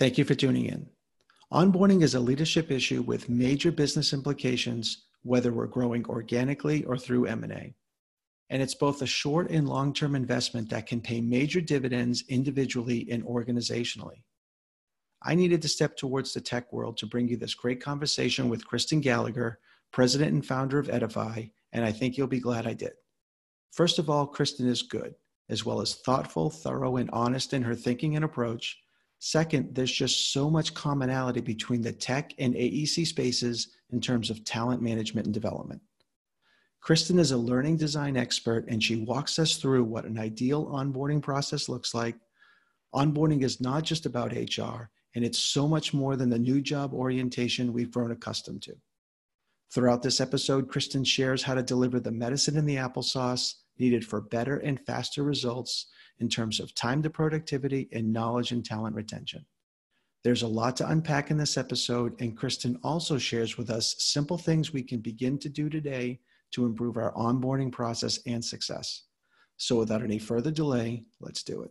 Thank you for tuning in. Onboarding is a leadership issue with major business implications, whether we're growing organically or through M&A. And it's both a short and long-term investment that can pay major dividends individually and organizationally. I needed to step towards the tech world to bring you this great conversation with Kristen Gallagher, president and founder of Edify, and I think you'll be glad I did. First of all, Kristen is good, as well as thoughtful, thorough, and honest in her thinking and approach Second, there's just so much commonality between the tech and AEC spaces in terms of talent management and development. Kristen is a learning design expert and she walks us through what an ideal onboarding process looks like. Onboarding is not just about HR, and it's so much more than the new job orientation we've grown accustomed to. Throughout this episode, Kristen shares how to deliver the medicine in the applesauce needed for better and faster results in terms of time to productivity and knowledge and talent retention. There's a lot to unpack in this episode, and Kristen also shares with us simple things we can begin to do today to improve our onboarding process and success. So, without any further delay, let's do it.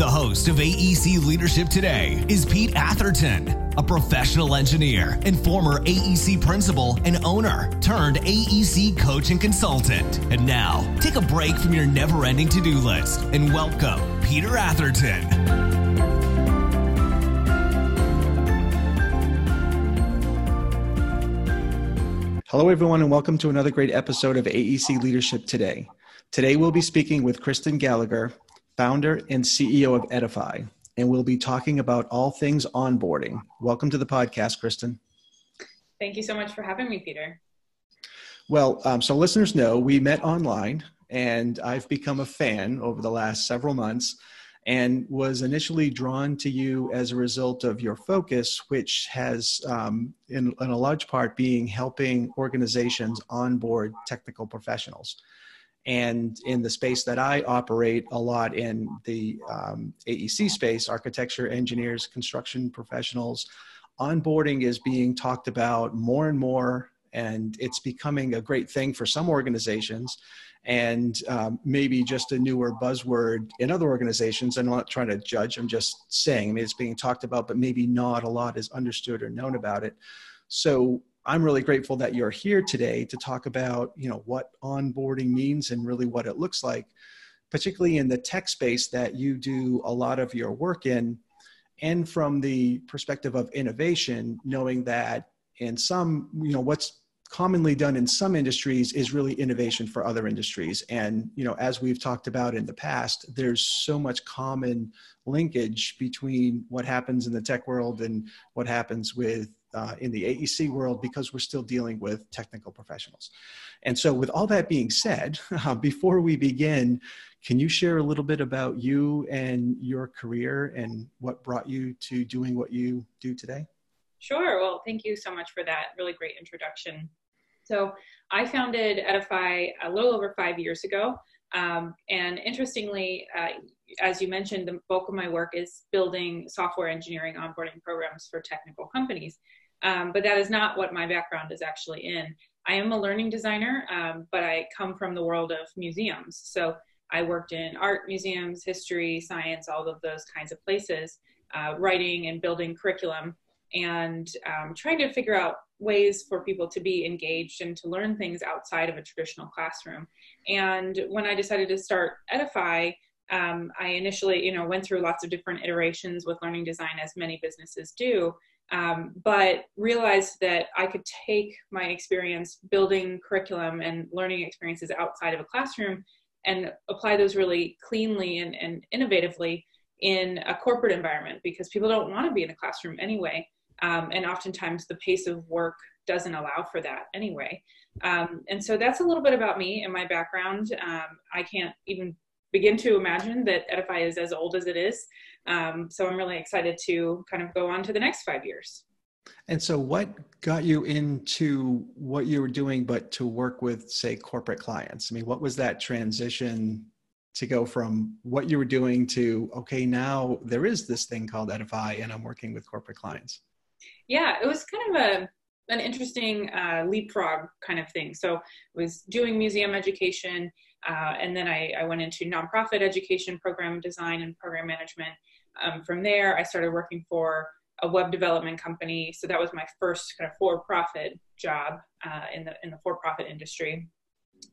The host of AEC Leadership Today is Pete Atherton a professional engineer and former AEC principal and owner turned AEC coach and consultant. And now, take a break from your never ending to do list and welcome Peter Atherton. Hello, everyone, and welcome to another great episode of AEC Leadership Today. Today, we'll be speaking with Kristen Gallagher, founder and CEO of Edify, and we'll be talking about all things onboarding. Welcome to the podcast, Kristen. Thank you so much for having me, Peter. Well, um, so listeners know we met online, and I've become a fan over the last several months and was initially drawn to you as a result of your focus, which has, um, in, in, a large part, being helping organizations onboard technical professionals. And in the space that I operate a lot in the um, AEC space, architecture, engineers, construction professionals, onboarding is being talked about more and more, and it's becoming a great thing for some organizations and um, maybe just a newer buzzword in other organizations. I'm not trying to judge, I'm just saying, I mean, it's being talked about, but maybe not a lot is understood or known about it. So I'm really grateful that you're here today to talk about, you know, what onboarding means and really what it looks like, particularly in the tech space that you do a lot of your work in, and from the perspective of innovation, knowing that in some, you know, what's commonly done in some industries is really innovation for other industries. And you know as we've talked about in the past there's so much common linkage between what happens in the tech world and what happens with uh, in the AEC world because we're still dealing with technical professionals. And so, with all that being said, uh, before we begin, can you share a little bit about you and your career and what brought you to doing what you do today? Sure. Well, thank you so much for that really great introduction. So, I founded Edify a little over five years ago. Um, and interestingly, uh, as you mentioned, the bulk of my work is building software engineering onboarding programs for technical companies. Um, but that is not what my background is actually in. I am a learning designer, um, but I come from the world of museums. So I worked in art museums, history, science, all of those kinds of places, uh, writing and building curriculum, and um, trying to figure out ways for people to be engaged and to learn things outside of a traditional classroom. And when I decided to start Edify, um, I initially, you know, went through lots of different iterations with learning design, as many businesses do um, but realized that I could take my experience building curriculum and learning experiences outside of a classroom and apply those really cleanly and, and innovatively in a corporate environment because people don't want to be in a classroom anyway. Um, and oftentimes the pace of work doesn't allow for that anyway. Um, and so that's a little bit about me and my background. Um, I can't even begin to imagine that Edify is as old as it is. Um, so I'm really excited to kind of go on to the next five years. And so, what got you into what you were doing, but to work with, say, corporate clients? I mean, what was that transition to go from what you were doing to, okay, now there is this thing called Edify, and I'm working with corporate clients? Yeah, it was kind of a an interesting uh, leapfrog kind of thing. So, I was doing museum education, uh, and then I, I, went into nonprofit education, program design, and program management. Um, from there, I started working for a web development company. So that was my first kind of for-profit job uh, in the in the for-profit industry,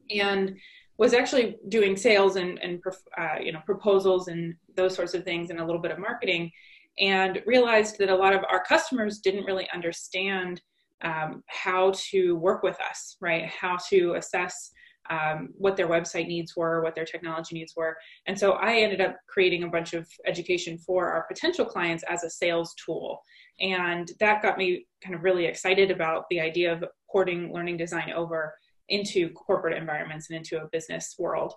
and was actually doing sales and and uh, you know proposals and those sorts of things and a little bit of marketing, and realized that a lot of our customers didn't really understand um, how to work with us, right? How to assess um, what their website needs were, what their technology needs were. And so I ended up creating a bunch of education for our potential clients as a sales tool. And that got me kind of really excited about the idea of porting learning design over into corporate environments and into a business world.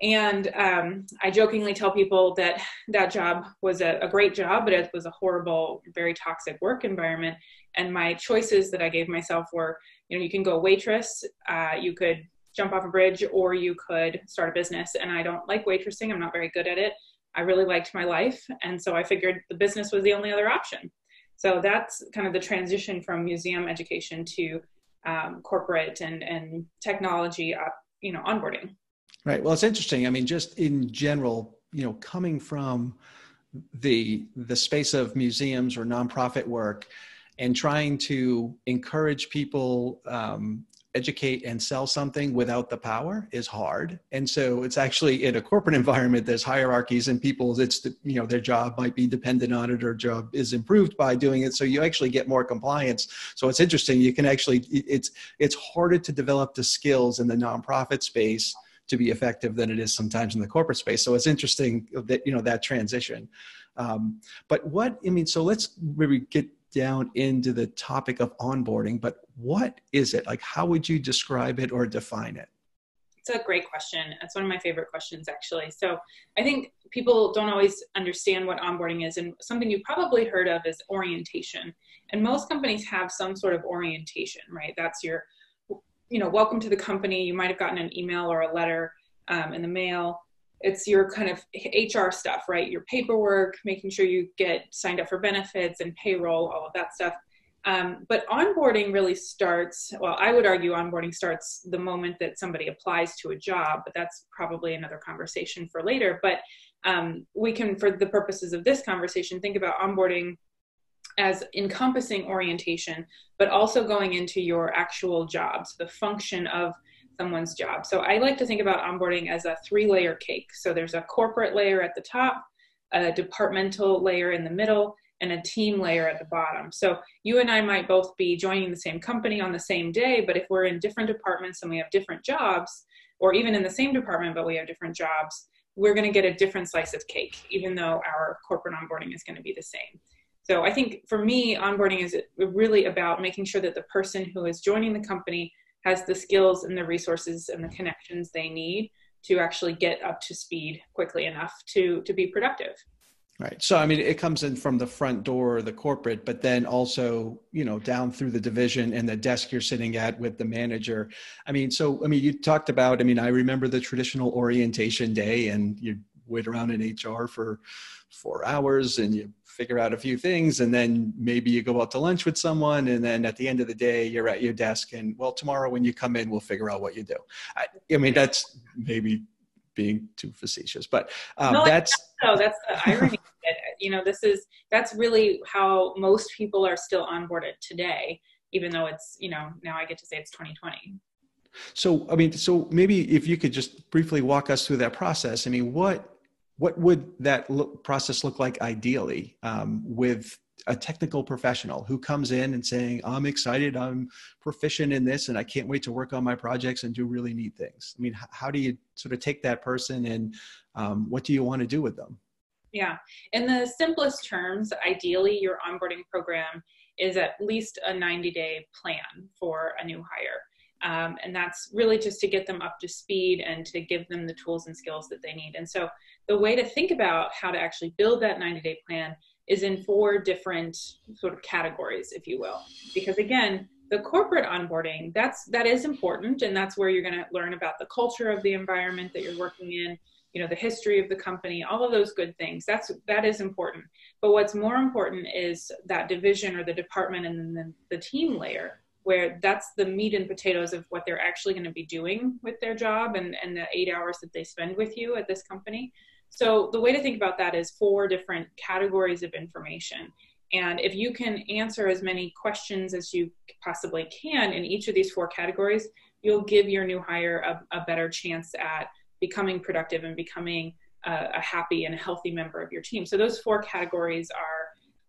And um, I jokingly tell people that that job was a, a, great job, but it was a horrible, very toxic work environment. And my choices that I gave myself were, you know, you can go waitress, uh, you could jump off a bridge or you could start a business. And I don't like waitressing, I'm not very good at it. I really liked my life. And so I figured the business was the only other option. So that's kind of the transition from museum education to um, corporate and, and technology, uh, you know, onboarding. Right. Well, it's interesting. I mean, just in general, you know, coming from the the space of museums or nonprofit work and trying to encourage people um, educate and sell something without the power is hard. And so it's actually in a corporate environment there's hierarchies and people's it's the, you know their job might be dependent on it or job is improved by doing it. So you actually get more compliance. So it's interesting you can actually it's it's harder to develop the skills in the nonprofit space to be effective than it is sometimes in the corporate space. So it's interesting that you know that transition. Um, but what i mean so let's maybe get down into the topic of onboarding, but what is it? Like, how would you describe it or define it? It's a great question. It's one of my favorite questions, actually. So, I think people don't always understand what onboarding is, and something you've probably heard of is orientation. And most companies have some sort of orientation, right? That's your, you know, welcome to the company. You might have gotten an email or a letter um, in the mail it's your kind of HR stuff, right? Your paperwork, making sure you get signed up for benefits and payroll, all of that stuff. Um, but onboarding really starts, well, I would argue onboarding starts the moment that somebody applies to a job, but that's probably another conversation for later. But um, we can, for the purposes of this conversation, think about onboarding as encompassing orientation, but also going into your actual jobs, the function of someone's job. So I like to think about onboarding as a three layer cake. So there's a corporate layer at the top, a departmental layer in the middle, and a team layer at the bottom. So you and I might both be joining the same company on the same day, but if we're in different departments and we have different jobs, or even in the same department but we have different jobs, we're going to get a different slice of cake, even though our corporate onboarding is going to be the same. So I think for me, onboarding is really about making sure that the person who is joining the company has the skills and the resources and the connections they need to actually get up to speed quickly enough to to be productive. Right. So i mean it comes in from the front door the corporate but then also you know down through the division and the desk you're sitting at with the manager. I mean so i mean you talked about i mean i remember the traditional orientation day and you wait around in hr for four hours and you figure out a few things and then maybe you go out to lunch with someone and then at the end of the day you're at your desk and well tomorrow when you come in we'll figure out what you do. I, I mean that's maybe being too facetious but um, no, that's no that's the irony you know this is that's really how most people are still onboarded today even though it's you know now i get to say it's 2020 so i mean so maybe if you could just briefly walk us through that process. I mean what what would that look, process look like ideally um, with a technical professional who comes in and saying i'm excited i'm proficient in this and i can't wait to work on my projects and do really neat things. I mean how do you sort of take that person and um, what do you want to do with them? Yeah. In the simplest terms ideally your onboarding program is at least a 90 day plan for a new hire um, and that's really just to get them up to speed and to give them the tools and skills that they need. And so, the way to think about how to actually build that 90 day plan is in four different sort of categories, if you will. Because again, the corporate onboarding that's that is important and that's where you're going to learn about the culture of the environment that you're working in you know the history of the company all of those good things that's that is important but what's more important is that division or the department and then the, the team layer where that's the meat and potatoes of what they're actually going to be doing with their job and, and the eight hours that they spend with you at this company so the way to think about that is four different categories of information and if you can answer as many questions as you possibly can in each of these four categories, you'll give your new hire a, a better chance at becoming productive and becoming a, a happy and healthy member of your team. So those four categories are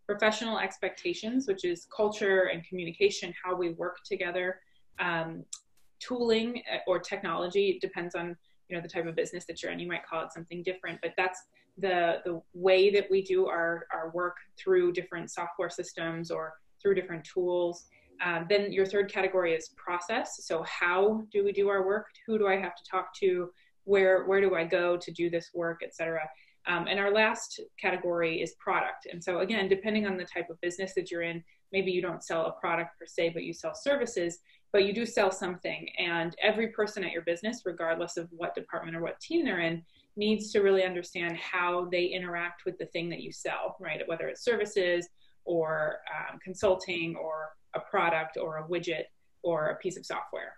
professional expectations, which is culture and communication, how we work together, um, tooling uh, or technology. It depends on you know the type of business that you're in. You might call it something different, but that's the the way that we do our our work through different software systems or through different tools. Um, then your third category is process. So how do we do our work? Who do I have to talk to? Where where do I go to do this work, etc. Um, and our last category is product. And so again, depending on the type of business that you're in, maybe you don't sell a product per se, but you sell services, but you do sell something. And every person at your business, regardless of what department or what team they're in, needs to really understand how they interact with the thing that you sell, right? Whether it's services or um, consulting or a product or a widget or a piece of software.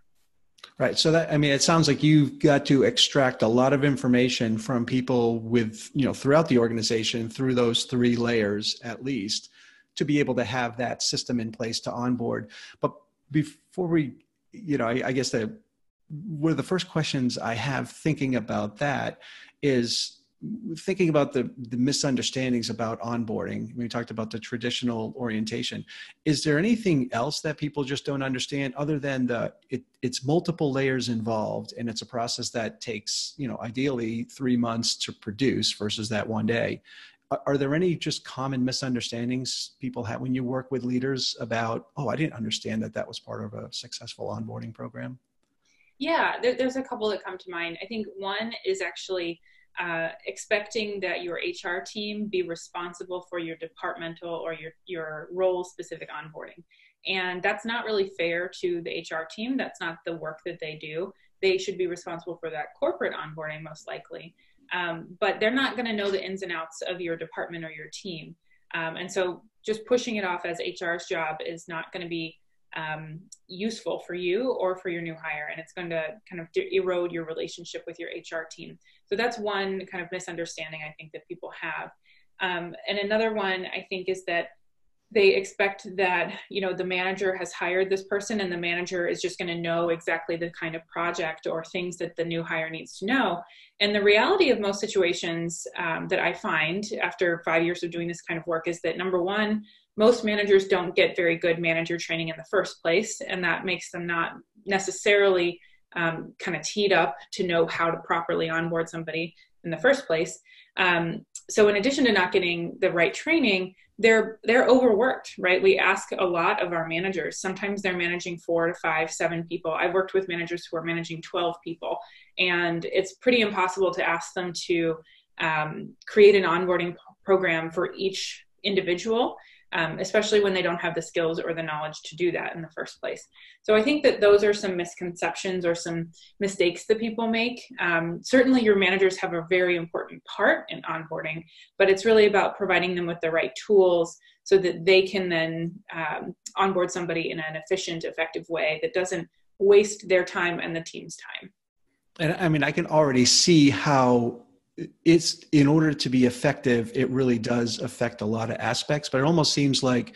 Right. So that I mean, it sounds like you've got to extract a lot of information from people with you know throughout the organization through those three layers at least to be able to have that system in place to onboard. But before we, you know, I, I guess that one of the first questions I have thinking about that is thinking about the, the misunderstandings about onboarding we talked about the traditional orientation is there anything else that people just don't understand other than the it, it's multiple layers involved and it's a process that takes you know ideally three months to produce versus that one day? Are there any just common misunderstandings people have when you work with leaders about oh i didn't understand that that was part of a successful onboarding program yeah there, there's a couple that come to mind. I think one is actually uh, expecting that your HR team be responsible for your departmental or your, your role specific onboarding. And that's not really fair to the HR team. That's not the work that they do. They should be responsible for that corporate onboarding, most likely. Um, but they're not going to know the ins and outs of your department or your team. Um, and so just pushing it off as HR's job is not going to be um, useful for you or for your new hire. And it's going to kind of erode your relationship with your HR team. So that's one kind of misunderstanding I think that people have. Um, and another one I think is that they expect that you know the manager has hired this person and the manager is just going to know exactly the kind of project or things that the new hire needs to know and the reality of most situations um, that i find after five years of doing this kind of work is that number one most managers don't get very good manager training in the first place and that makes them not necessarily um, kind of teed up to know how to properly onboard somebody in the first place. Um, so in addition to not getting the right training, they're they're overworked, right? We ask a lot of our managers. Sometimes they're managing four to five, seven people. I've worked with managers who are managing 12 people, and it's pretty impossible to ask them to um, create an onboarding program for each individual um, especially when they don't have the skills or the knowledge to do that in the first place. So I think that those are some misconceptions or some mistakes that people make. Um, certainly, your managers have a very important part in onboarding, but it's really about providing them with the right tools so that they can then um, onboard somebody in an efficient, effective way that doesn't waste their time and the team's time. And I mean, I can already see how it's in order to be effective it really does affect a lot of aspects but it almost seems like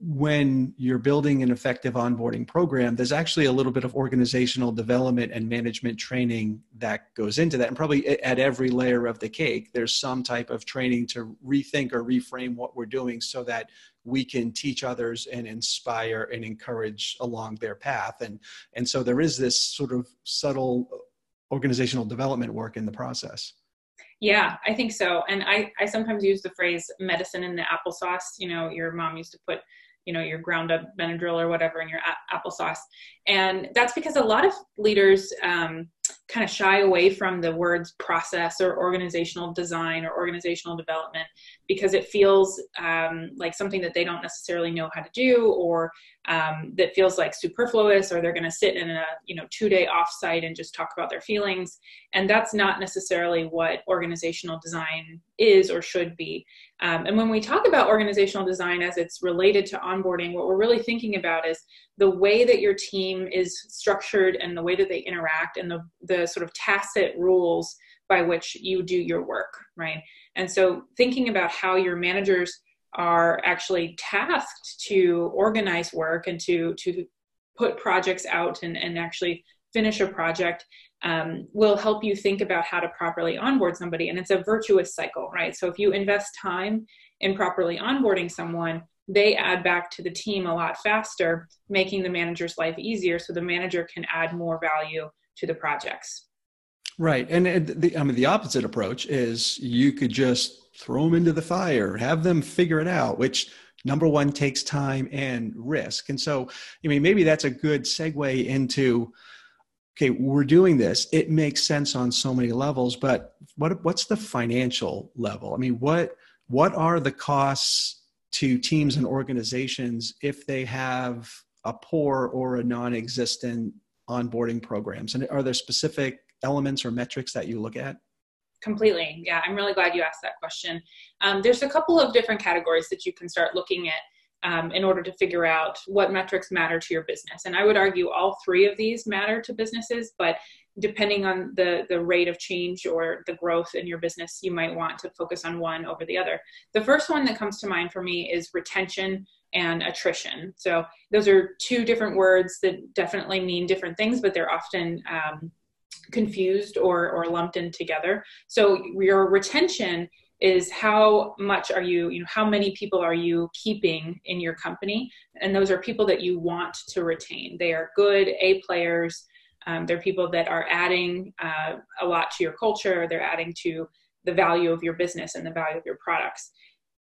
when you're building an effective onboarding program there's actually a little bit of organizational development and management training that goes into that. And probably at every layer of the cake there's some type of training to rethink or reframe what we're doing so that we can teach others and inspire and encourage along their path. And and so there is this sort of subtle organizational development work in the process yeah, I think so. And I, I sometimes use the phrase medicine in the applesauce. You know, your mom used to put, you know, your ground up Benadryl or whatever in your a- applesauce. And that's because a lot of leaders um, kind of shy away from the words process or organizational design or organizational development because it feels um, like something that they don't necessarily know how to do or um, that feels like superfluous or they're going to sit in a you know two day offsite and just talk about their feelings. And that's not necessarily what organizational design is or should be. Um, and when we talk about organizational design as it's related to onboarding what we're really thinking about is the way that your team is structured and the way that they interact and the, the sort of tacit rules by which you do your work, right? And so thinking about how your managers are actually tasked to organize work and to to put projects out and, and actually finish a project um, will help you think about how to properly onboard somebody and it's a virtuous cycle right so if you invest time in properly onboarding someone they add back to the team a lot faster, making the manager's life easier so the manager can add more value to the projects. Right. And the, I mean, the opposite approach is you could just throw them into the fire, have them figure it out, which number one takes time and risk. And so, I mean, maybe that's a good segue into okay, we're doing this. It makes sense on so many levels, but what what's the financial level? I mean, what what are the costs to teams and organizations if they have a poor or a non-existent onboarding programs and are there specific elements or metrics that you look at? Completely. Yeah i'm really glad you asked that question. Um, there's a couple of different categories that you can start looking at um, in order to figure out what metrics matter to your business. And i would argue all three of these matter to businesses but depending on the the rate of change or the growth in your business you might want to focus on one over the other. The first one that comes to mind for me is retention and attrition. So those are two different words that definitely mean different things but they're often um, confused or or lumped in together so your retention is how much are you you know how many people are you keeping in your company and those are people that you want to retain they are good a players um, they're people that are adding uh, a lot to your culture. They're adding to the value of your business and the value of your products.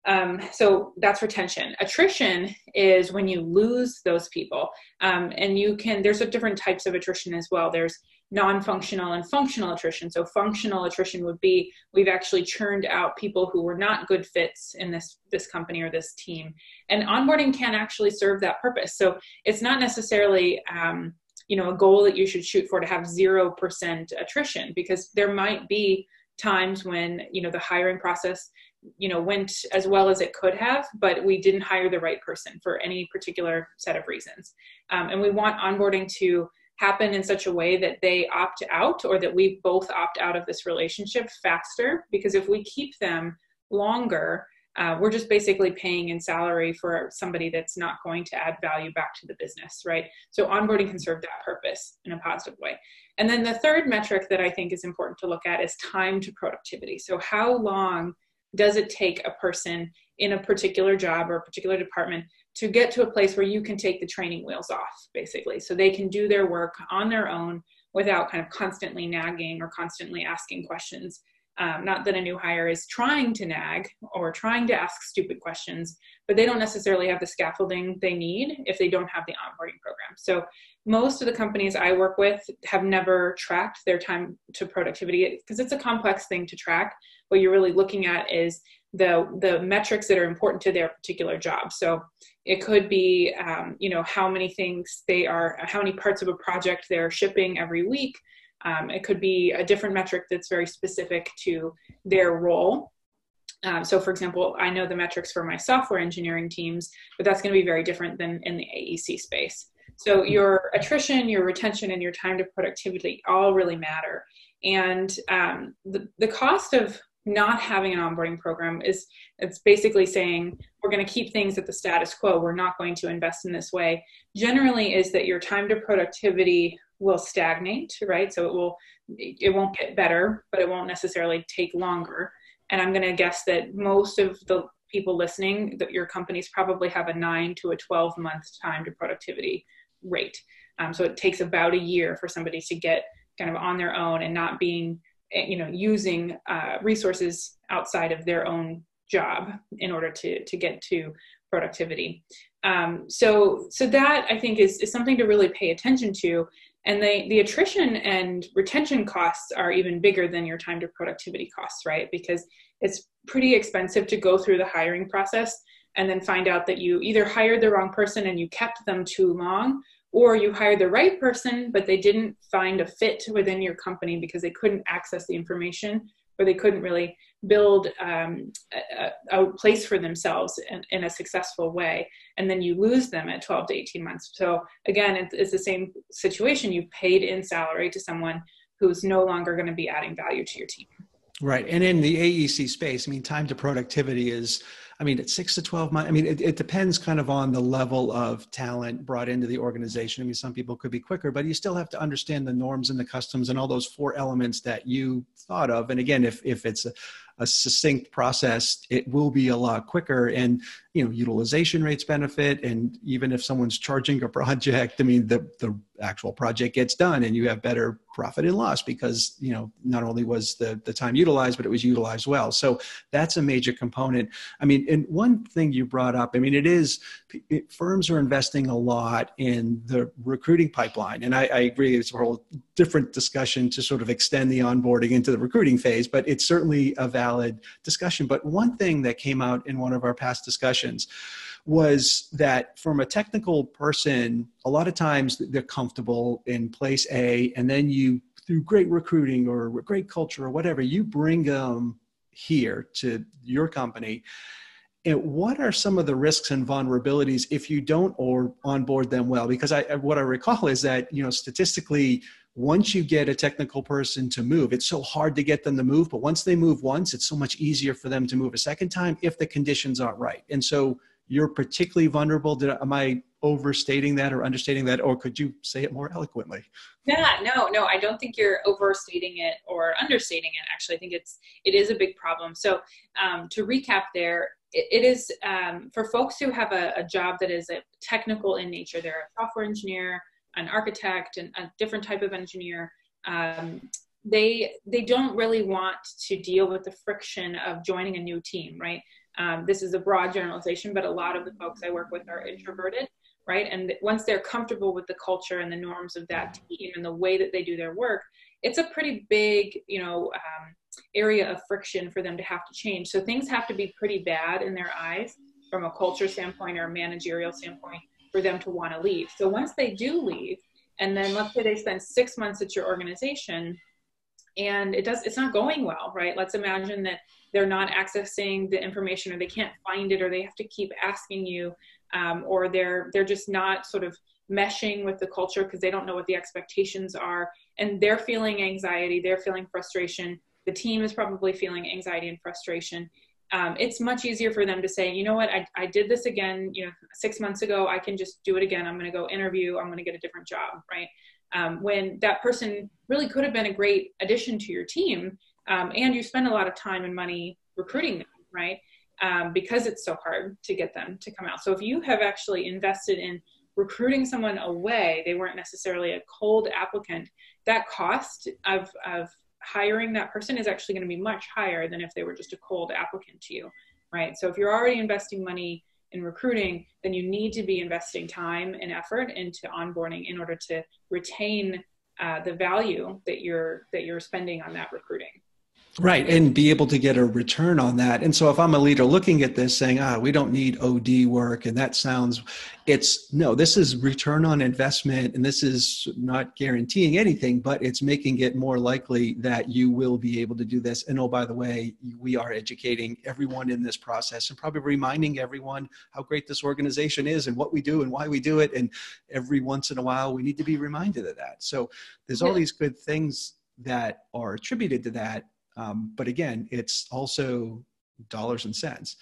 Um, so that's retention. Attrition is when you lose those people, um, and you can. There's different types of attrition as well. There's non-functional and functional attrition. So functional attrition would be we've actually churned out people who were not good fits in this this company or this team, and onboarding can actually serve that purpose. So it's not necessarily um, you know a goal that you should shoot for to have 0% attrition because there might be times when you know the hiring process you know went as well as it could have but we didn't hire the right person for any particular set of reasons um, and we want onboarding to happen in such a way that they opt out or that we both opt out of this relationship faster because if we keep them longer uh, we're just basically paying in salary for somebody that's not going to add value back to the business, right? So onboarding can serve that purpose in a positive way. And then the third metric that I think is important to look at is time to productivity. So how long does it take a person in a particular job or a particular department to get to a place where you can take the training wheels off, basically, so they can do their work on their own without kind of constantly nagging or constantly asking questions um, not that a new hire is trying to nag or trying to ask stupid questions, but they don't necessarily have the scaffolding they need if they don't have the onboarding program. So most of the companies I work with have never tracked their time to productivity because it's a complex thing to track. What you're really looking at is the the metrics that are important to their particular job. So it could be, um, you know, how many things they are, how many parts of a project they're shipping every week um, it could be a different metric that's very specific to their role. Um, so, for example, I know the metrics for my software engineering teams, but that's going to be very different than in the AEC space. So, your attrition, your retention, and your time to productivity all really matter. And um, the, the cost of not having an onboarding program is it's basically saying we're going to keep things at the status quo. We're not going to invest in this way. Generally is that your time to productivity will stagnate right? So it will it won't get better but it won't necessarily take longer. And i'm going to guess that most of the people listening that your companies probably have a 9 to a 12 month time to productivity rate. Um, so it takes about a year for somebody to get kind of on their own and not being you know using uh, resources outside of their own job in order to to get to productivity. Um, so so that i think is, is something to really pay attention to. And the the attrition and retention costs are even bigger than your time to productivity costs right? Because it's pretty expensive to go through the hiring process and then find out that you either hired the wrong person and you kept them too long or you hired the right person but they didn't find a fit within your company because they couldn't access the information or they couldn't really build um, a, a, place for themselves in, in, a successful way. And then you lose them at 12 to 18 months. So again it's, it's the same situation. You paid in salary to someone who's no longer going to be adding value to your team right and in the aec space i mean time to productivity is I mean, it's six to 12 months. I mean, it, it, depends kind of on the level of talent brought into the organization. I mean, some people could be quicker, but you still have to understand the norms and the customs and all those four elements that you thought of. And again, if, if it's a, a succinct process, it will be a lot quicker. And you know, utilization rates benefit. And even if someone's charging a project, I mean, the the actual project gets done, and you have better profit and loss because you know not only was the the time utilized, but it was utilized well. So that's a major component. I mean, and one thing you brought up, I mean, it is it, firms are investing a lot in the recruiting pipeline, and I, I agree. It's a whole different discussion to sort of extend the onboarding into the recruiting phase, but it's certainly a valid discussion. But one thing that came out in one of our past discussions was that from a technical person, a lot of times they're comfortable in place A, and then you, through great recruiting or great culture or whatever, you bring them here to your company. And what are some of the risks and vulnerabilities if you don't or onboard them well? Because I, what I recall is that you know statistically, once you get a technical person to move, it's so hard to get them to move. But once they move once, it's so much easier for them to move a second time if the conditions aren't right. And so you're particularly vulnerable. Did, am I overstating that or understating that, or could you say it more eloquently? Yeah, no, no, I don't think you're overstating it or understating it. Actually, I think it's it is a big problem. So um, to recap, there it, is um, for folks who have a, a job that is a technical in nature. They're a software engineer, an architect, and a different type of engineer. Um, they they don't really want to deal with the friction of joining a new team, right? Um, this is a broad generalization, but a lot of the folks I work with are introverted, right? And once they're comfortable with the culture and the norms of that team and the way that they do their work, it's a pretty big, you know, um, area of friction for them to have to change. So things have to be pretty bad in their eyes from a culture standpoint or a managerial standpoint for them to want to leave. So once they do leave, and then let's say they spend six months at your organization and it does it's not going well right? Let's imagine that they're not accessing the information or they can't find it or they have to keep asking you um, or they're they're just not sort of meshing with the culture because they don't know what the expectations are and they're feeling anxiety they're feeling frustration the team is probably feeling anxiety and frustration. Um, it's much easier for them to say you know what? I, I did this again you know six months ago. I can just do it again. I'm going to go interview. I'm going to get a different job right um, when that person really could have been a great addition to your team um, and you spend a lot of time and money recruiting them right? Um, because it's so hard to get them to come out. So if you have actually invested in recruiting someone away they weren't necessarily a cold applicant that cost of, of hiring that person is actually going to be much higher than if they were just a cold applicant to you right? So if you're already investing money in recruiting, then you need to be investing time and effort into onboarding in order to retain uh, the value that you're that you're spending on that recruiting. Right, and be able to get a return on that. And so, if I'm a leader looking at this saying, ah, we don't need OD work, and that sounds, it's no, this is return on investment, and this is not guaranteeing anything, but it's making it more likely that you will be able to do this. And oh, by the way, we are educating everyone in this process and probably reminding everyone how great this organization is and what we do and why we do it. And every once in a while, we need to be reminded of that. So, there's all these good things that are attributed to that um, but again, it's also dollars and cents.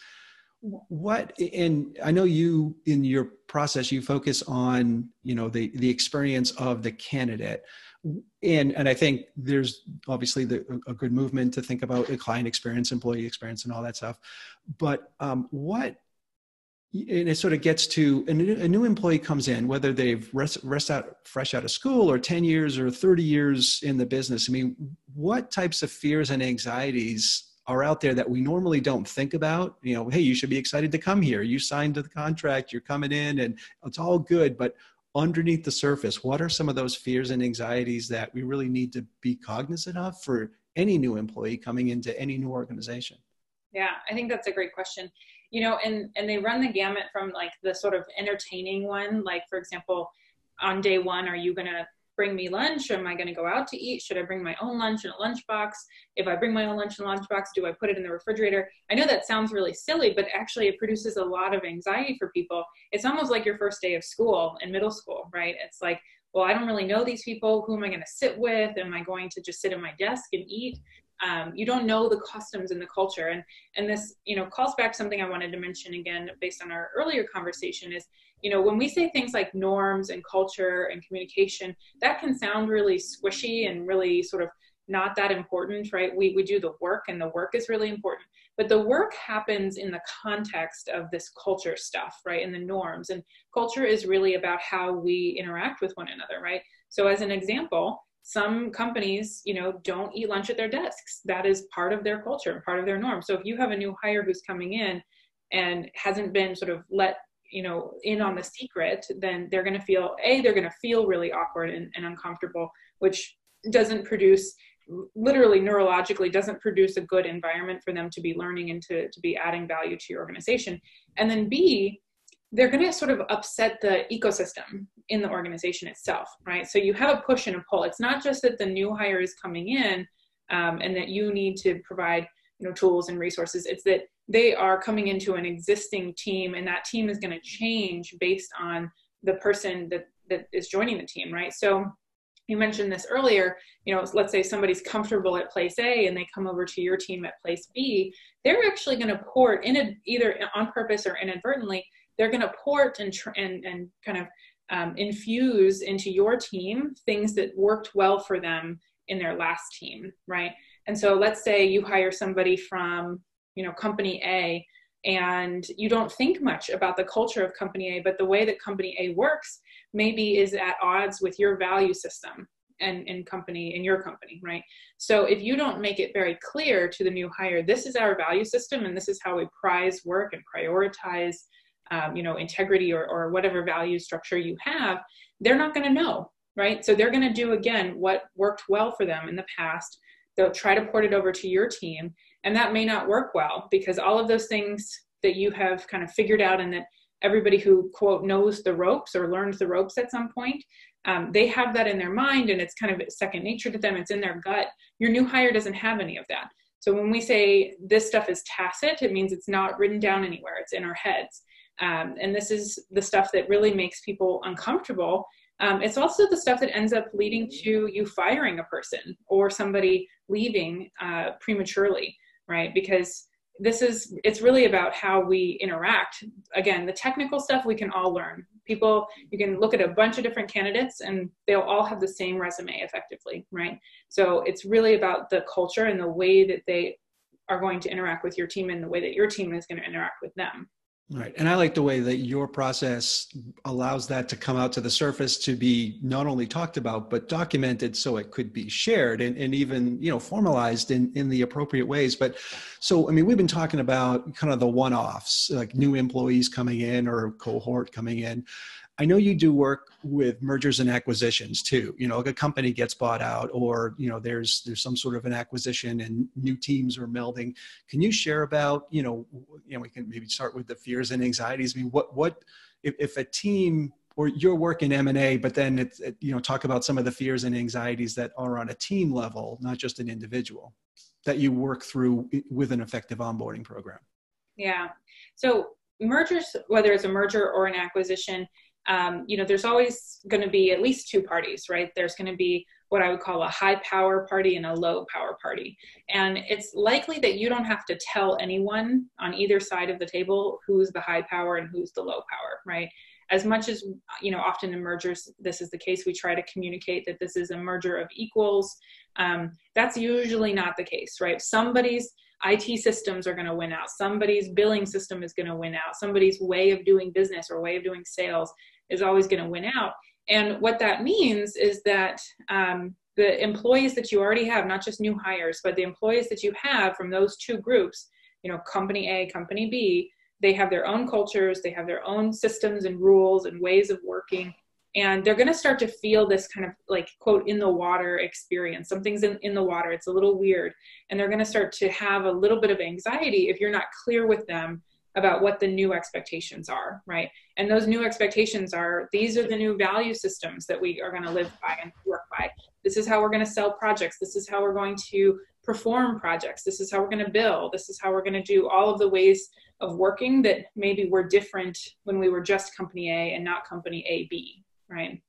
What and I know you in your process you focus on you know the the experience of the candidate and and I think there's obviously the, a good movement to think about the client experience, employee experience, and all that stuff. But um, what and it sort of gets to a new, employee comes in, whether they've rest, rest out fresh out of school or 10 years or 30 years in the business. I mean, what types of fears and anxieties are out there that we normally don't think about? You know, hey, you should be excited to come here. You signed the contract, you're coming in, and it's all good. But underneath the surface, what are some of those fears and anxieties that we really need to be cognizant of for any new employee coming into any new organization? Yeah, I think that's a great question. You know, and and they run the gamut from like the sort of entertaining one, like for example, on day one, are you going to bring me lunch? Am I going to go out to eat? Should I bring my own lunch in a lunchbox? If I bring my own lunch in a lunchbox, do I put it in the refrigerator? I know that sounds really silly, but actually it produces a lot of anxiety for people. It's almost like your first day of school in middle school, right? It's like, well, I don't really know these people. Who am I going to sit with? Am I going to just sit at my desk and eat? Um, you don't know the customs and the culture. And and this you know calls back something i wanted to mention again based on our earlier conversation is you know when we say things like norms and culture and communication that can sound really squishy and really sort of not that important right? We, we do the work and the work is really important. But the work happens in the context of this culture stuff right? And the norms. And culture is really about how we interact with one another right? So as an example some companies you know don't eat lunch at their desks. That is part of their culture and part of their norm. So if you have a new hire who's coming in and hasn't been sort of let you know in on the secret then they're going to feel a they're going to feel really awkward and, and uncomfortable which doesn't produce literally neurologically doesn't produce a good environment for them to be learning and to, to be adding value to your organization. And then b they're going to sort of upset the ecosystem in the organization itself right? So you have a push and a pull. It's not just that the new hire is coming in um, and that you need to provide you know tools and resources. It's that they are coming into an existing team and that team is going to change based on the person that that is joining the team right? So you mentioned this earlier you know let's say somebody's comfortable at place a and they come over to your team at place b they're actually going to port in a, either on purpose or inadvertently they're going to port and, and and kind of um, infuse into your team things that worked well for them in their last team right? And so let's say you hire somebody from you know company a and you don't think much about the culture of company a but the way that company a works maybe is at odds with your value system and in company in your company right? So if you don't make it very clear to the new hire this is our value system and this is how we prize work and prioritize um, you know integrity or, or whatever value structure you have they're not going to know right? So they're going to do again what worked well for them in the past. They'll try to port it over to your team and that may not work well because all of those things that you have kind of figured out and that everybody who quote knows the ropes or learns the ropes at some point um, they have that in their mind and it's kind of second nature to them. It's in their gut. Your new hire doesn't have any of that. So when we say this stuff is tacit it means it's not written down anywhere. It's in our heads um, and this is the stuff that really makes people uncomfortable. Um, it's also the stuff that ends up leading to you firing a person or somebody leaving uh, prematurely right? Because this is it's really about how we interact. Again the technical stuff we can all learn. People you can look at a bunch of different candidates and they'll all have the same resume effectively right? So it's really about the culture and the way that they are going to interact with your team and the way that your team is going to interact with them Right. And I like the way that your process allows that to come out to the surface to be not only talked about, but documented so it could be shared and, and even, you know, formalized in, in the appropriate ways. But so, I mean, we've been talking about kind of the one offs, like new employees coming in or cohort coming in. I know you do work with mergers and acquisitions too. You know, a company gets bought out, or you know, there's there's some sort of an acquisition and new teams are melding. Can you share about you know, you know, we can maybe start with the fears and anxieties. I mean, what what if, if a team or your work in M&A, but then it's, it, you know, talk about some of the fears and anxieties that are on a team level, not just an individual, that you work through with an effective onboarding program. Yeah. So mergers, whether it's a merger or an acquisition, um, you know, there's always going to be at least two parties, right? There's going to be what I would call a high power party and a low power party. And it's likely that you don't have to tell anyone on either side of the table who's the high power and who's the low power, right? As much as, you know, often in mergers, this is the case, we try to communicate that this is a merger of equals. Um, that's usually not the case, right? Somebody's IT systems are going to win out. Somebody's billing system is going to win out. Somebody's way of doing business or way of doing sales is always going to win out. And what that means is that um, the employees that you already have, not just new hires, but the employees that you have from those two groups, you know, company A, company B, they have their own cultures, they have their own systems and rules and ways of working. and they're going to start to feel this kind of like quote in the water experience something's in, in the water it's a little weird and they're going to start to have a little bit of anxiety if you're not clear with them about what the new expectations are right? And those new expectations are these are the new value systems that we are going to live by and work by. This is how we're going to sell projects. This is how we're going to perform projects. This is how we're going to bill. This is how we're going to do all of the ways of working that maybe were different when we were just company a and not company a b right?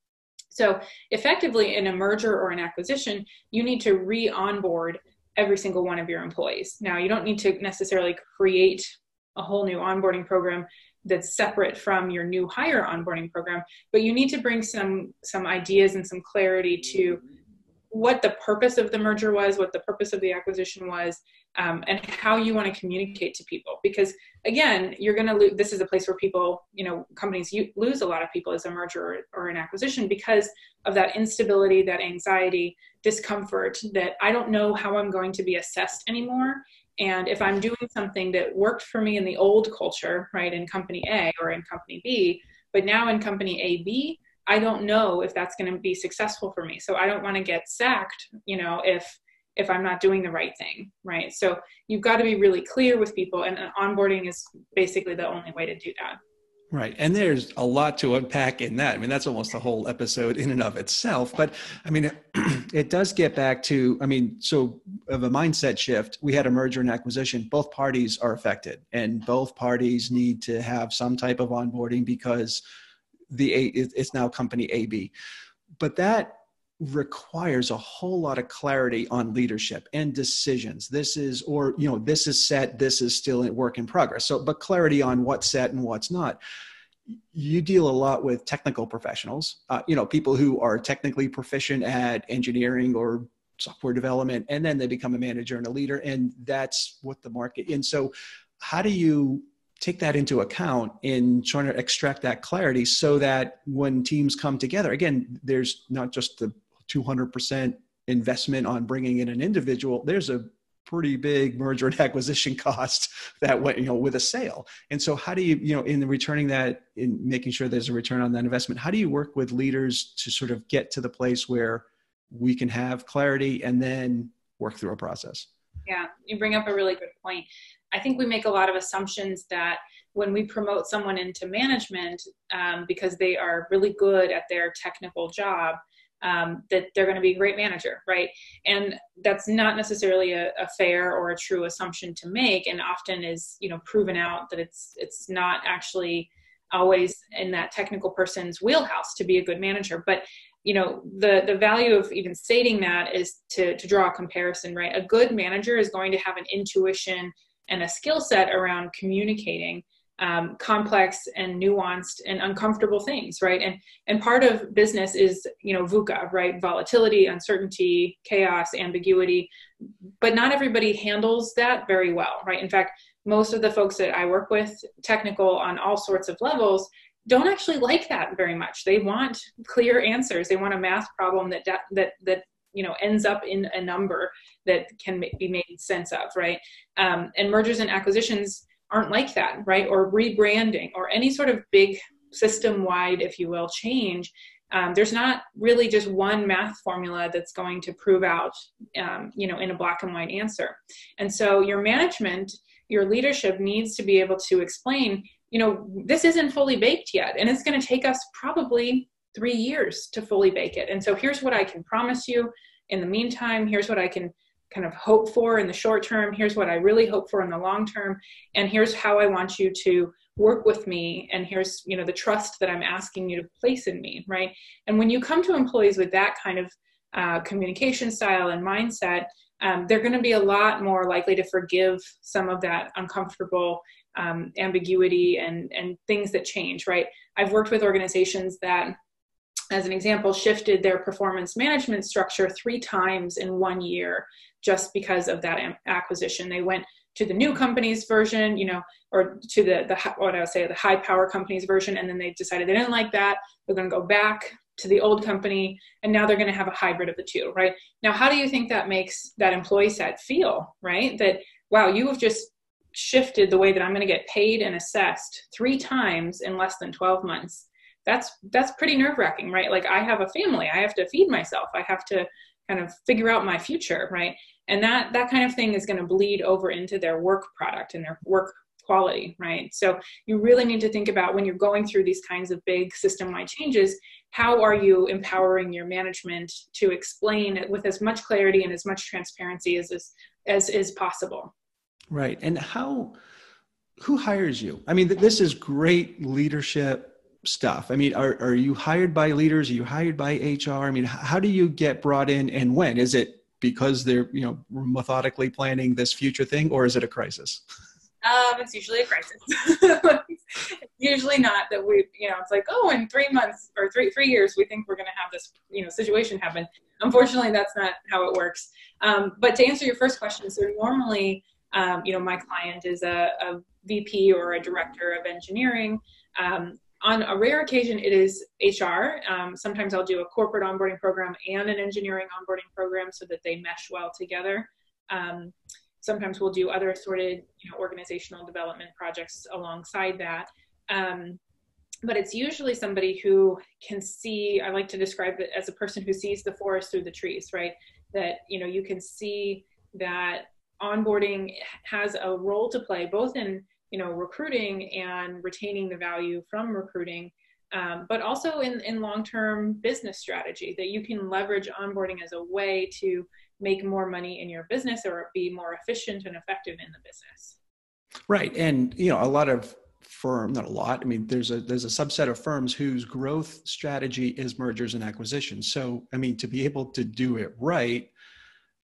So effectively in a merger or an acquisition, you need to re-onboard every single one of your employees. Now you don't need to necessarily create a whole new onboarding program that's separate from your new hire onboarding program, but you need to bring some some ideas and some clarity to what the purpose of the merger was, what the purpose of the acquisition was, um, and how you want to communicate to people. Because again, you're going to lose. This is a place where people, you know, companies you, lose a lot of people as a merger or, or an acquisition because of that instability, that anxiety, discomfort. That I don't know how I'm going to be assessed anymore. And if I'm doing something that worked for me in the old culture, right, in company A or in company B, but now in company AB, I don't know if that's going to be successful for me. So I don't want to get sacked, you know, if if I'm not doing the right thing, right? So you've got to be really clear with people, and onboarding is basically the only way to do that. Right. And there's a lot to unpack in that. I mean, that's almost a whole episode in and of itself. But I mean, it, does get back to, I mean, so of a mindset shift, we had a merger and acquisition. Both parties are affected, and both parties need to have some type of onboarding because the A, it's now company AB. But that requires a whole lot of clarity on leadership and decisions. This is or you know this is set this is still a work in progress. So but clarity on what's set and what's not. You deal a lot with technical professionals uh, you know people who are technically proficient at engineering or software development and then they become a manager and a leader and that's what the market and so how do you take that into account in trying to extract that clarity so that when teams come together again there's not just the 200% investment on bringing in an individual, there's a pretty big merger and acquisition cost that went, you know, with a sale. And so how do you, you know, in returning that, in making sure there's a return on that investment, how do you work with leaders to sort of get to the place where we can have clarity and then work through a process? Yeah, you bring up a really good point. I think we make a lot of assumptions that when we promote someone into management um, because they are really good at their technical job, um, that they're going to be a great manager, right? And that's not necessarily a, a, fair or a true assumption to make, and often is you know proven out that it's it's not actually always in that technical person's wheelhouse to be a good manager. But you know the the value of even stating that is to to draw a comparison, right? A good manager is going to have an intuition and a skill set around communicating um, complex and nuanced and uncomfortable things right? And and part of business is you know VUCA right? Volatility uncertainty chaos ambiguity. But not everybody handles that very well right? In fact most of the folks that i work with technical on all sorts of levels don't actually like that very much. They want clear answers. They want a math problem that that that you know ends up in a number that can be made sense of right? Um, and mergers and acquisitions aren't like that, right? Or rebranding or any sort of big system wide, if you will, change. Um, there's not really just one math formula that's going to prove out, um, you know, in a black and white answer. And so your management, your leadership needs to be able to explain, you know, this isn't fully baked yet, and it's going to take us probably three years to fully bake it. And so here's what I can promise you. In the meantime, here's what I can kind of hope for in the short term. Here's what i really hope for in the long term. And here's how i want you to work with me. And here's you know the trust that i'm asking you to place in me right? And when you come to employees with that kind of uh, communication style and mindset um, they're going to be a lot more likely to forgive some of that uncomfortable um, ambiguity and and things that change right? I've worked with organizations that as an example shifted their performance management structure three times in one year just because of that acquisition. They went to the new company's version, you know, or to the the what I would say the high power company's version, and then they decided they didn't like that. They're going to go back to the old company, and now they're going to have a hybrid of the two, right? Now, how do you think that makes that employee set feel, right? That wow, you have just shifted the way that I'm going to get paid and assessed three times in less than 12 months that's that's pretty nerve wracking, right? Like I have a family, I have to feed myself, I have to kind of figure out my future, right? And that that kind of thing is going to bleed over into their work product and their work quality, right? So you really need to think about when you're going through these kinds of big system-wide changes, how are you empowering your management to explain it with as much clarity and as much transparency as is, as is possible? Right. And how who hires you? I mean, this is great leadership stuff. I mean, are, are you hired by leaders? Are you hired by HR? I mean, how do you get brought in and when? Is it because they're, you know, methodically planning this future thing or is it a crisis? Um, it's usually a crisis. usually not that we, you know, it's like, oh, in three months or three three years, we think we're going to have this, you know, situation happen. Unfortunately, that's not how it works. Um, but to answer your first question, so normally, um, you know, my client is a, a, VP or a director of engineering. Um, on a rare occasion, it is HR. Um, sometimes I'll do a corporate onboarding program and an engineering onboarding program so that they mesh well together. Um, sometimes we'll do other sorted you know, organizational development projects alongside that. Um, but it's usually somebody who can see, I like to describe it as a person who sees the forest through the trees, right? That, you know, you can see that onboarding has a role to play both in, you know, recruiting and retaining the value from recruiting, um, but also in, in long-term business strategy that you can leverage onboarding as a way to make more money in your business or be more efficient and effective in the business. Right. And you know a lot of firm not a lot i mean there's a there's a subset of firms whose growth strategy is mergers and acquisitions. So i mean to be able to do it right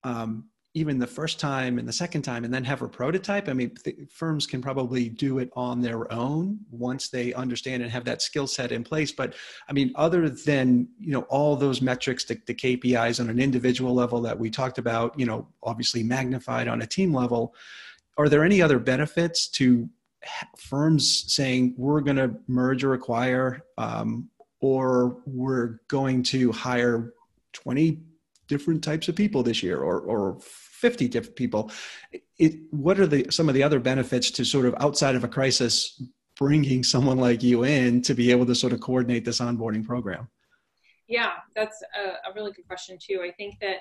um, even the first time and the second time and then have a prototype. I mean th- firms can probably do it on their own once they understand and have that skill set in place. But i mean other than you know all those metrics the, the kpis on an individual level that we talked about you know obviously magnified on a team level are there any other benefits to firms saying we're going to merge or acquire um, or we're going to hire 20 different types of people this year or, or 50 different people. It, what are the some of the other benefits to sort of outside of a crisis bringing someone like you in to be able to sort of coordinate this onboarding program? Yeah that's a, a really good question too. I think that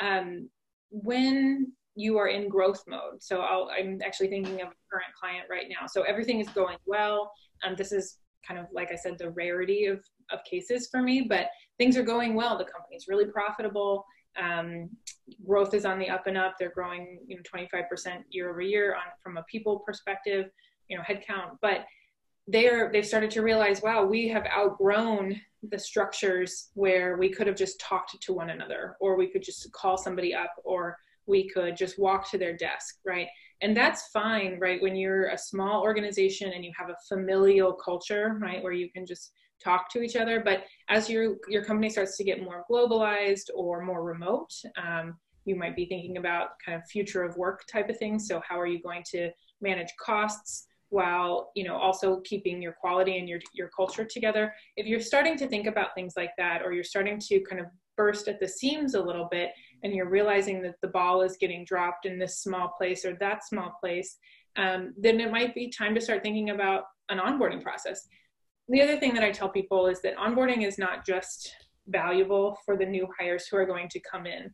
um, when you are in growth mode so i am actually thinking of a current client right now. So everything is going well. And um, this is kind of like i said the rarity of, of cases for me but things are going well the company's really profitable um, growth is on the up and up. They're growing, you know, 25% year over year on from a people perspective, you know, headcount. But they're they've started to realize, wow, we have outgrown the structures where we could have just talked to one another, or we could just call somebody up, or we could just walk to their desk, right? And that's fine, right? When you're a small organization and you have a familial culture, right, where you can just talk to each other. But as your your company starts to get more globalized or more remote, um, you might be thinking about kind of future of work type of things. So how are you going to manage costs while you know also keeping your quality and your your culture together? If you're starting to think about things like that, or you're starting to kind of burst at the seams a little bit, and you're realizing that the ball is getting dropped in this small place or that small place, um, then it might be time to start thinking about an onboarding process the other thing that I tell people is that onboarding is not just valuable for the new hires who are going to come in.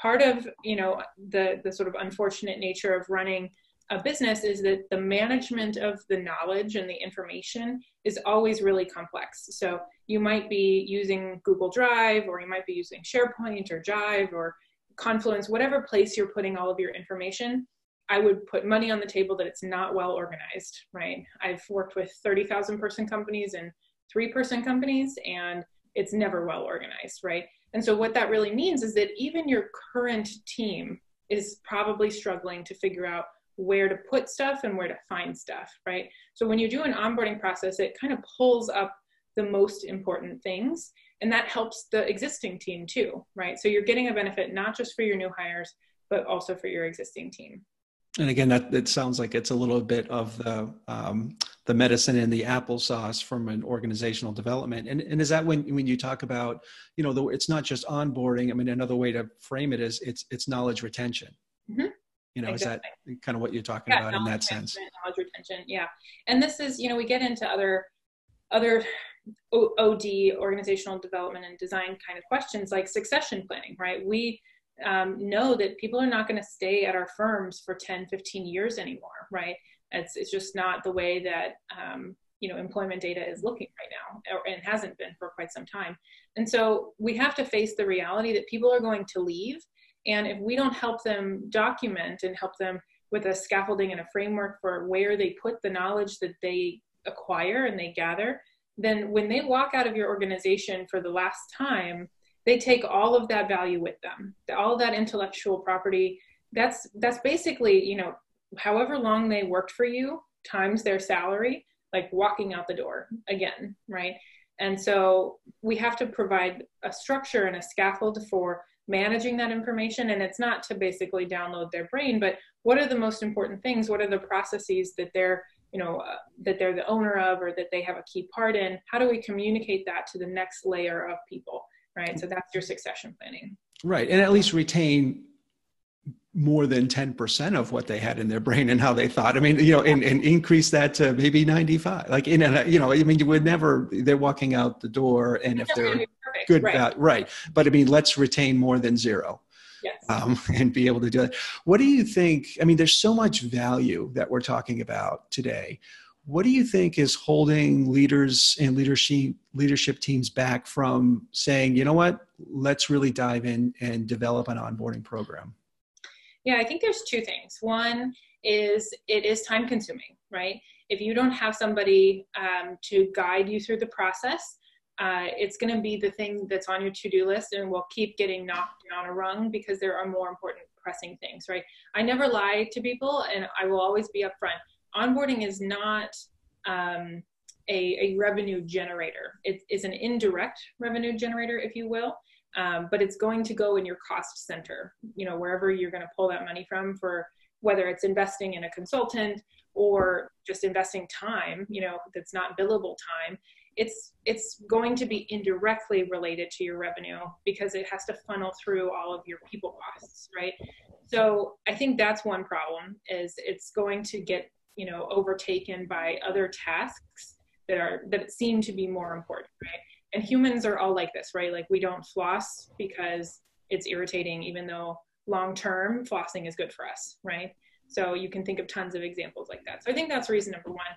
Part of you know the the sort of unfortunate nature of running a business is that the management of the knowledge and the information is always really complex. So you might be using Google Drive or you might be using SharePoint or Jive or Confluence, whatever place you're putting all of your information. I would put money on the table that it's not well organized, right? I've worked with 30,000 person companies and three person companies, and it's never well organized, right? And so, what that really means is that even your current team is probably struggling to figure out where to put stuff and where to find stuff, right? So, when you do an onboarding process, it kind of pulls up the most important things, and that helps the existing team too, right? So, you're getting a benefit not just for your new hires, but also for your existing team and again that it sounds like it's a little bit of the um, the medicine and the applesauce from an organizational development and, and is that when when you talk about you know the, it's not just onboarding i mean another way to frame it is it's it's knowledge retention mm-hmm. you know exactly. is that kind of what you're talking yeah, about in that sense knowledge retention yeah and this is you know we get into other other OD, organizational development and design kind of questions like succession planning, right? We um, know that people are not going to stay at our firms for 10, 15 years anymore, right? It's, it's just not the way that, um, you know, employment data is looking right now or, and hasn't been for quite some time. And so we have to face the reality that people are going to leave. And if we don't help them document and help them with a scaffolding and a framework for where they put the knowledge that they acquire and they gather, then when they walk out of your organization for the last time, they take all of that value with them, all that intellectual property. That's that's basically, you know, however long they worked for you times their salary, like walking out the door again, right? And so we have to provide a structure and a scaffold for managing that information. And it's not to basically download their brain, but what are the most important things? What are the processes that they're, you know, uh, that they're the owner of or that they have a key part in? How do we communicate that to the next layer of people? Right. So that's your succession planning. Right. And at least retain more than 10% of what they had in their brain and how they thought. I mean, you know, and, and increase that to maybe 95. Like, in a, you know, I mean, you would never, they're walking out the door and if they're perfect, good, right. About, right. But I mean, let's retain more than zero. Yes. Um, and be able to do that. What do you think? I mean, there's so much value that we're talking about today. What do you think is holding leaders and leadership leadership teams back from saying, you know what, let's really dive in and develop an onboarding program? Yeah, I think there's two things. One is it is time consuming, right? If you don't have somebody um, to guide you through the process, uh, it's going to be the thing that's on your to-do list and will keep getting knocked down a rung because there are more important pressing things right i never lie to people and i will always be upfront onboarding is not um, a, a, revenue generator. It is an indirect revenue generator if you will um, but it's going to go in your cost center you know wherever you're going to pull that money from for whether it's investing in a consultant or just investing time you know that's not billable time. It's it's going to be indirectly related to your revenue because it has to funnel through all of your people costs right? So i think that's one problem is it's going to get you know overtaken by other tasks that are that seem to be more important right? And humans are all like this right? Like we don't floss because it's irritating even though long term flossing is good for us right? So you can think of tons of examples like that. So i think that's reason number one.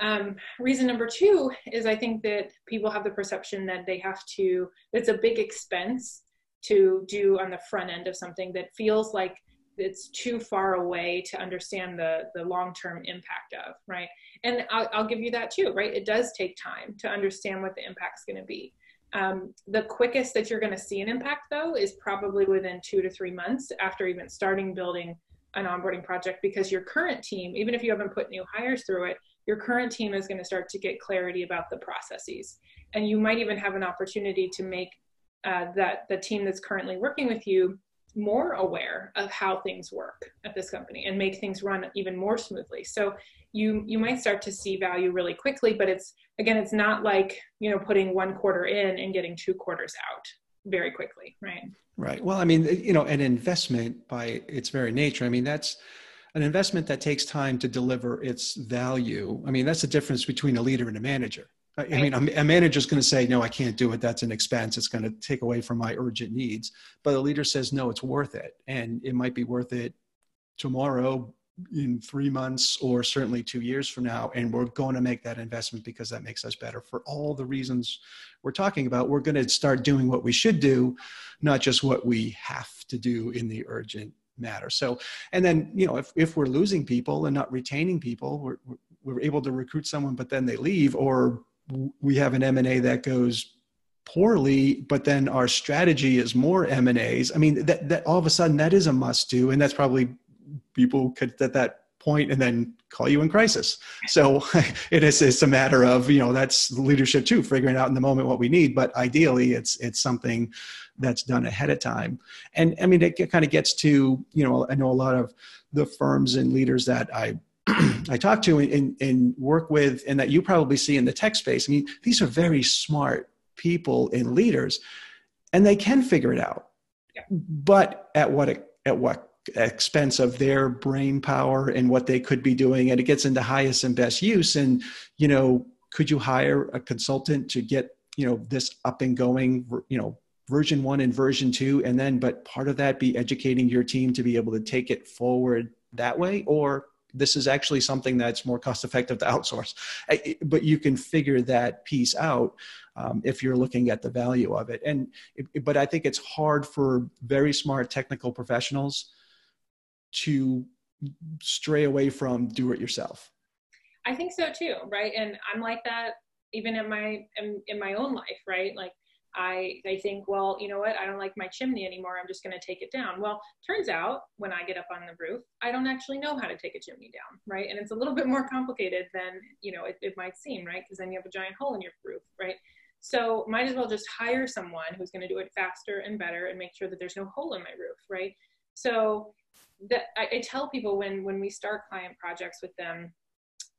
Um, reason number two is I think that people have the perception that they have to, it's a big expense to do on the front end of something that feels like it's too far away to understand the, the long-term impact of, right? And I'll, I'll give you that too, right? It does take time to understand what the impact's gonna be. Um, the quickest that you're gonna see an impact though is probably within two to three months after even starting building an onboarding project because your current team, even if you haven't put new hires through it, your current team is going to start to get clarity about the processes. And you might even have an opportunity to make uh, that the team that's currently working with you more aware of how things work at this company and make things run even more smoothly. So you you might start to see value really quickly, but it's again, it's not like you know putting one quarter in and getting two quarters out very quickly, right? Right. Well, I mean, you know, an investment by its very nature, I mean, that's an investment that takes time to deliver its value. I mean, that's the difference between a leader and a manager. I mean, a manager is going to say, no, I can't do it. That's an expense. It's going to take away from my urgent needs. But a leader says, no, it's worth it. And it might be worth it tomorrow, in three months, or certainly two years from now. And we're going to make that investment because that makes us better for all the reasons we're talking about. We're going to start doing what we should do, not just what we have to do in the urgent matter. So, and then, you know, if, if we're losing people and not retaining people, we're, we're able to recruit someone, but then they leave, or we have an M&A that goes poorly, but then our strategy is more M&As. I mean, that, that all of a sudden that is a must do. And that's probably people could at that point and then call you in crisis. So it is it's a matter of, you know, that's leadership too, figuring out in the moment what we need. But ideally it's it's something that's done ahead of time. And I mean it kind of gets to, you know, I know a lot of the firms and leaders that I I talk to and, and work with and that you probably see in the tech space. I mean, these are very smart people and leaders and they can figure it out. Yeah. But at what at what expense of their brain power and what they could be doing and it gets into highest and best use and you know could you hire a consultant to get you know this up and going you know version one and version two and then but part of that be educating your team to be able to take it forward that way or this is actually something that's more cost effective to outsource. But you can figure that piece out um, if you're looking at the value of it. And but i think it's hard for very smart technical professionals to stray away from do it yourself i think so too right? And i'm like that even in my in, in my own life right? Like I, think, well, you know what? I don't like my chimney anymore. I'm just going to take it down. Well, turns out when I get up on the roof, I don't actually know how to take a chimney down, right? And it's a little bit more complicated than, you know, it, it might seem, right? Because then you have a giant hole in your roof, right? So might as well just hire someone who's going to do it faster and better and make sure that there's no hole in my roof, right? So that I, I tell people when when we start client projects with them,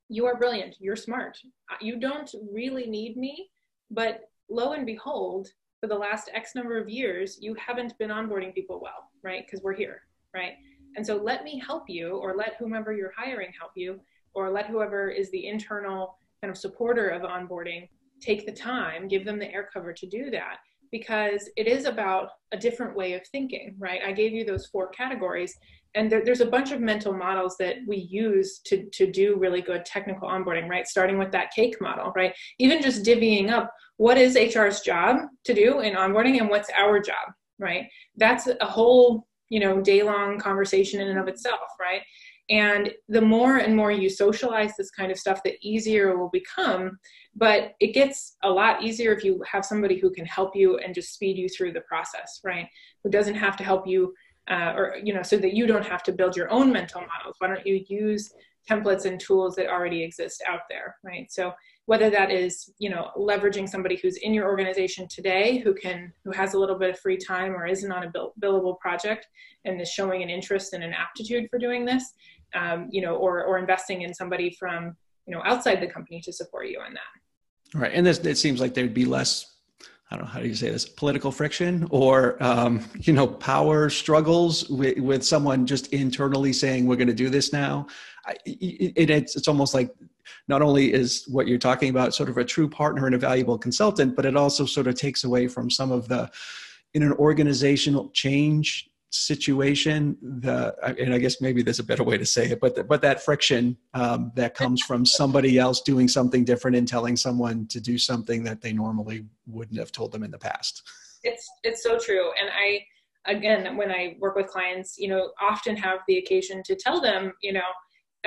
you are brilliant, you're smart, you don't really need me, but lo and behold, for the last X number of years, you haven't been onboarding people well, right? Because we're here, right? And so let me help you, or let whomever you're hiring help you, or let whoever is the internal kind of supporter of onboarding take the time, give them the air cover to do that. Because it is about a different way of thinking, right? I gave you those four categories, and there, there's a bunch of mental models that we use to, to do really good technical onboarding, right? Starting with that cake model, right? Even just divvying up what is HR's job to do in onboarding and what's our job, right? That's a whole, you know, day long conversation in and of itself, right? And the more and more you socialize this kind of stuff, the easier it will become. But it gets a lot easier if you have somebody who can help you and just speed you through the process, right? Who doesn't have to help you uh, or you know so that you don't have to build your own mental models why don't you use templates and tools that already exist out there right so whether that is you know leveraging somebody who's in your organization today who can who has a little bit of free time or isn't on a bill, billable project and is showing an interest and an aptitude for doing this um, you know or or investing in somebody from you know outside the company to support you on that right and this it seems like there'd be less I don't know how do you say this political friction or um, you know power struggles with, with, someone just internally saying we're going to do this now. I, it, it's it's almost like not only is what you're talking about sort of a true partner and a valuable consultant, but it also sort of takes away from some of the in an organizational change situation the and i guess maybe there's a better way to say it but the, but that friction um, that comes from somebody else doing something different and telling someone to do something that they normally wouldn't have told them in the past. It's it's so true. And i again when i work with clients you know often have the occasion to tell them you know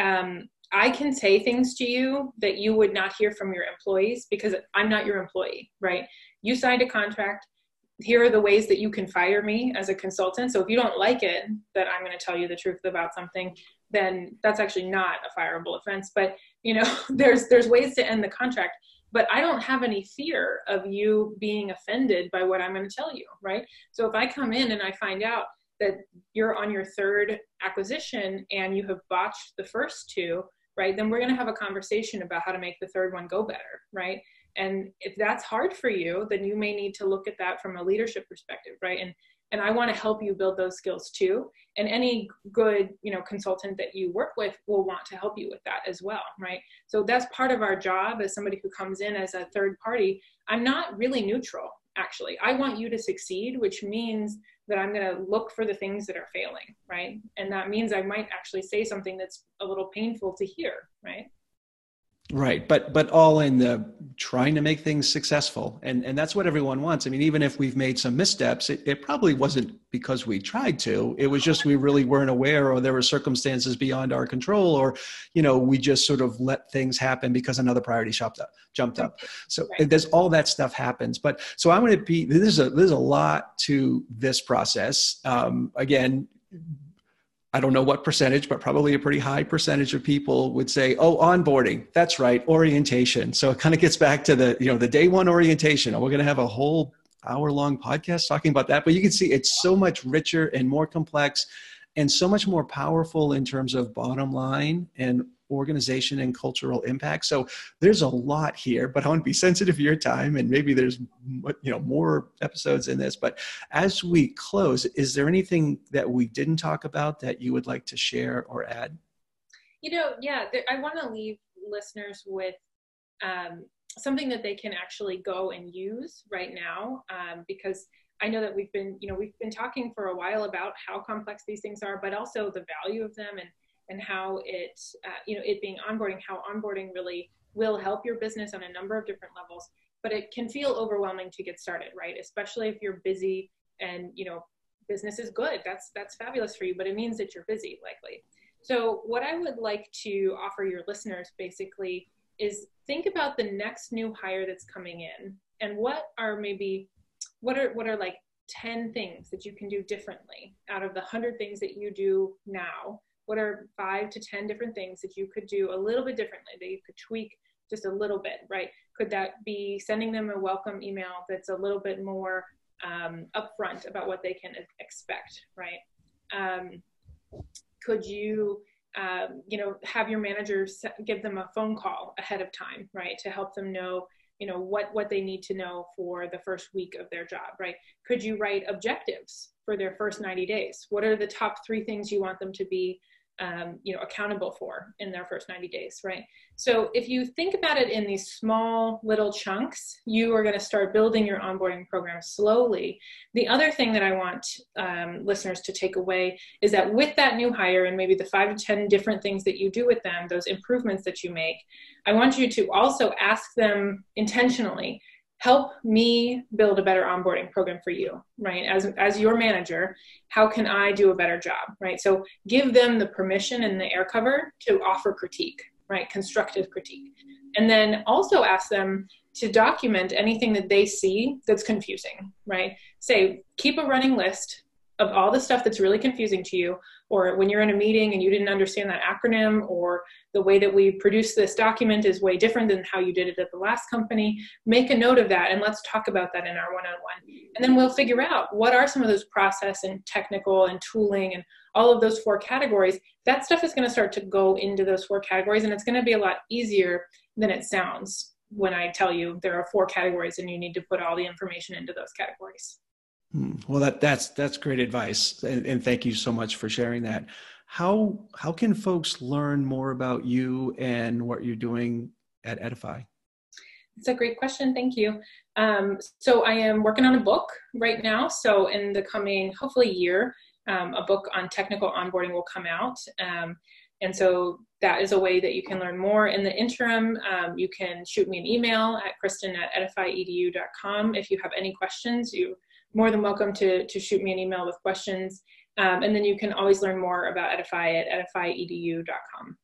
um, i can say things to you that you would not hear from your employees because i'm not your employee right? You signed a contract here are the ways that you can fire me as a consultant. So if you don't like it, that I'm going to tell you the truth about something, then that's actually not a fireable offense. But you know, there's there's ways to end the contract. But I don't have any fear of you being offended by what I'm going to tell you, right? So if I come in and I find out that you're on your third acquisition and you have botched the first two, right? Then we're going to have a conversation about how to make the third one go better, right? And if that's hard for you then you may need to look at that from a leadership perspective right? And and i want to help you build those skills too. And any good you know consultant that you work with will want to help you with that as well right? So that's part of our job as somebody who comes in as a third party. I'm not really neutral actually. I want you to succeed which means that i'm going to look for the things that are failing right? And that means i might actually say something that's a little painful to hear right Right, but but all in the trying to make things successful, and and that's what everyone wants. I mean, even if we've made some missteps, it, it probably wasn't because we tried to. It was just we really weren't aware, or there were circumstances beyond our control, or you know, we just sort of let things happen because another priority jumped up. Jumped up. So right. there's all that stuff happens. But so I'm going to be. There's a there's a lot to this process. Um, again I don't know what percentage, but probably a pretty high percentage of people would say, "Oh, onboarding. That's right, orientation." So it kind of gets back to the you know the day one orientation. Oh, we're going to have a whole hour long podcast talking about that, but you can see it's so much richer and more complex, and so much more powerful in terms of bottom line and organization and cultural impact. So there's a lot here, but I want to be sensitive to your time and maybe there's you know more episodes in this. But as we close, is there anything that we didn't talk about that you would like to share or add? You know, yeah, I want to leave listeners with um, something that they can actually go and use right now um, because I know that we've been, you know, we've been talking for a while about how complex these things are, but also the value of them and and how it, uh, you know, it being onboarding, how onboarding really will help your business on a number of different levels. But it can feel overwhelming to get started, right? Especially if you're busy and you know, business is good. That's that's fabulous for you, but it means that you're busy, likely. So what I would like to offer your listeners basically is think about the next new hire that's coming in and what are maybe what are what are like 10 things that you can do differently out of the 100 things that you do now what are 5 to 10 different things that you could do a little bit differently that you could tweak just a little bit right? Could that be sending them a welcome email that's a little bit more um, upfront about what they can expect right? Um, could you um, you know have your manager give them a phone call ahead of time right to help them know you know what what they need to know for the first week of their job right? Could you write objectives for their first 90 days? What are the top three things you want them to be um, you know accountable for in their first 90 days right? So if you think about it in these small little chunks you are going to start building your onboarding program slowly. The other thing that i want um, listeners to take away is that with that new hire and maybe the five to ten different things that you do with them those improvements that you make i want you to also ask them intentionally help me build a better onboarding program for you right? As as your manager how can i do a better job right? So give them the permission and the air cover to offer critique right? Constructive critique. And then also ask them to document anything that they see that's confusing right? Say keep a running list of all the stuff that's really confusing to you, or when you're in a meeting and you didn't understand that acronym, or the way that we produce this document is way different than how you did it at the last company, make a note of that and let's talk about that in our one on one. And then we'll figure out what are some of those process and technical and tooling and all of those four categories. That stuff is going to start to go into those four categories, and it's going to be a lot easier than it sounds when I tell you there are four categories and you need to put all the information into those categories. Hmm. Well, that that's that's great advice, and, and, thank you so much for sharing that. How how can folks learn more about you and what you're doing at Edify? It's a great question. Thank you. Um, so I am working on a book right now. So in the coming, hopefully, year, um, a book on technical onboarding will come out. Um, and so that is a way that you can learn more. In the interim, um, you can shoot me an email at kristen at edifyedu.com if you have any questions. You more than welcome to, to shoot me an email with questions. Um, and then you can always learn more about Edify at edifyedu.com.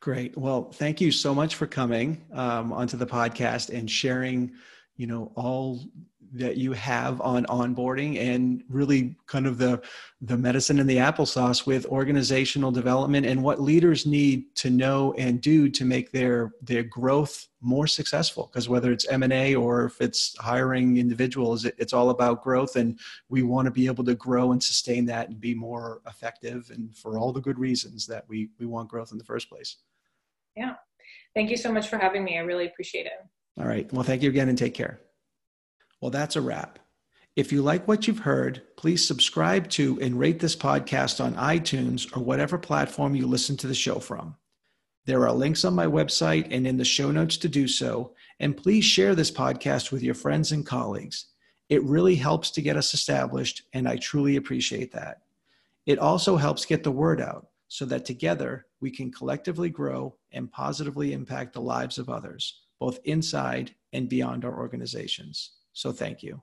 Great. Well, thank you so much for coming um, onto the podcast and sharing, you know, all that you have on onboarding and really kind of the the medicine and the applesauce with organizational development and what leaders need to know and do to make their their growth more successful. Because whether it's m&a or if it's hiring individuals it, it's all about growth and we want to be able to grow and sustain that and be more effective and for all the good reasons that we we want growth in the first place. Yeah. Thank you so much for having me. I really appreciate it all right well thank you again and take care well, that's a wrap. If you like what you've heard, please subscribe to and rate this podcast on iTunes or whatever platform you listen to the show from. There are links on my website and in the show notes to do so, and please share this podcast with your friends and colleagues. It really helps to get us established, and I truly appreciate that. It also helps get the word out so that together we can collectively grow and positively impact the lives of others, both inside and beyond our organizations. So thank you.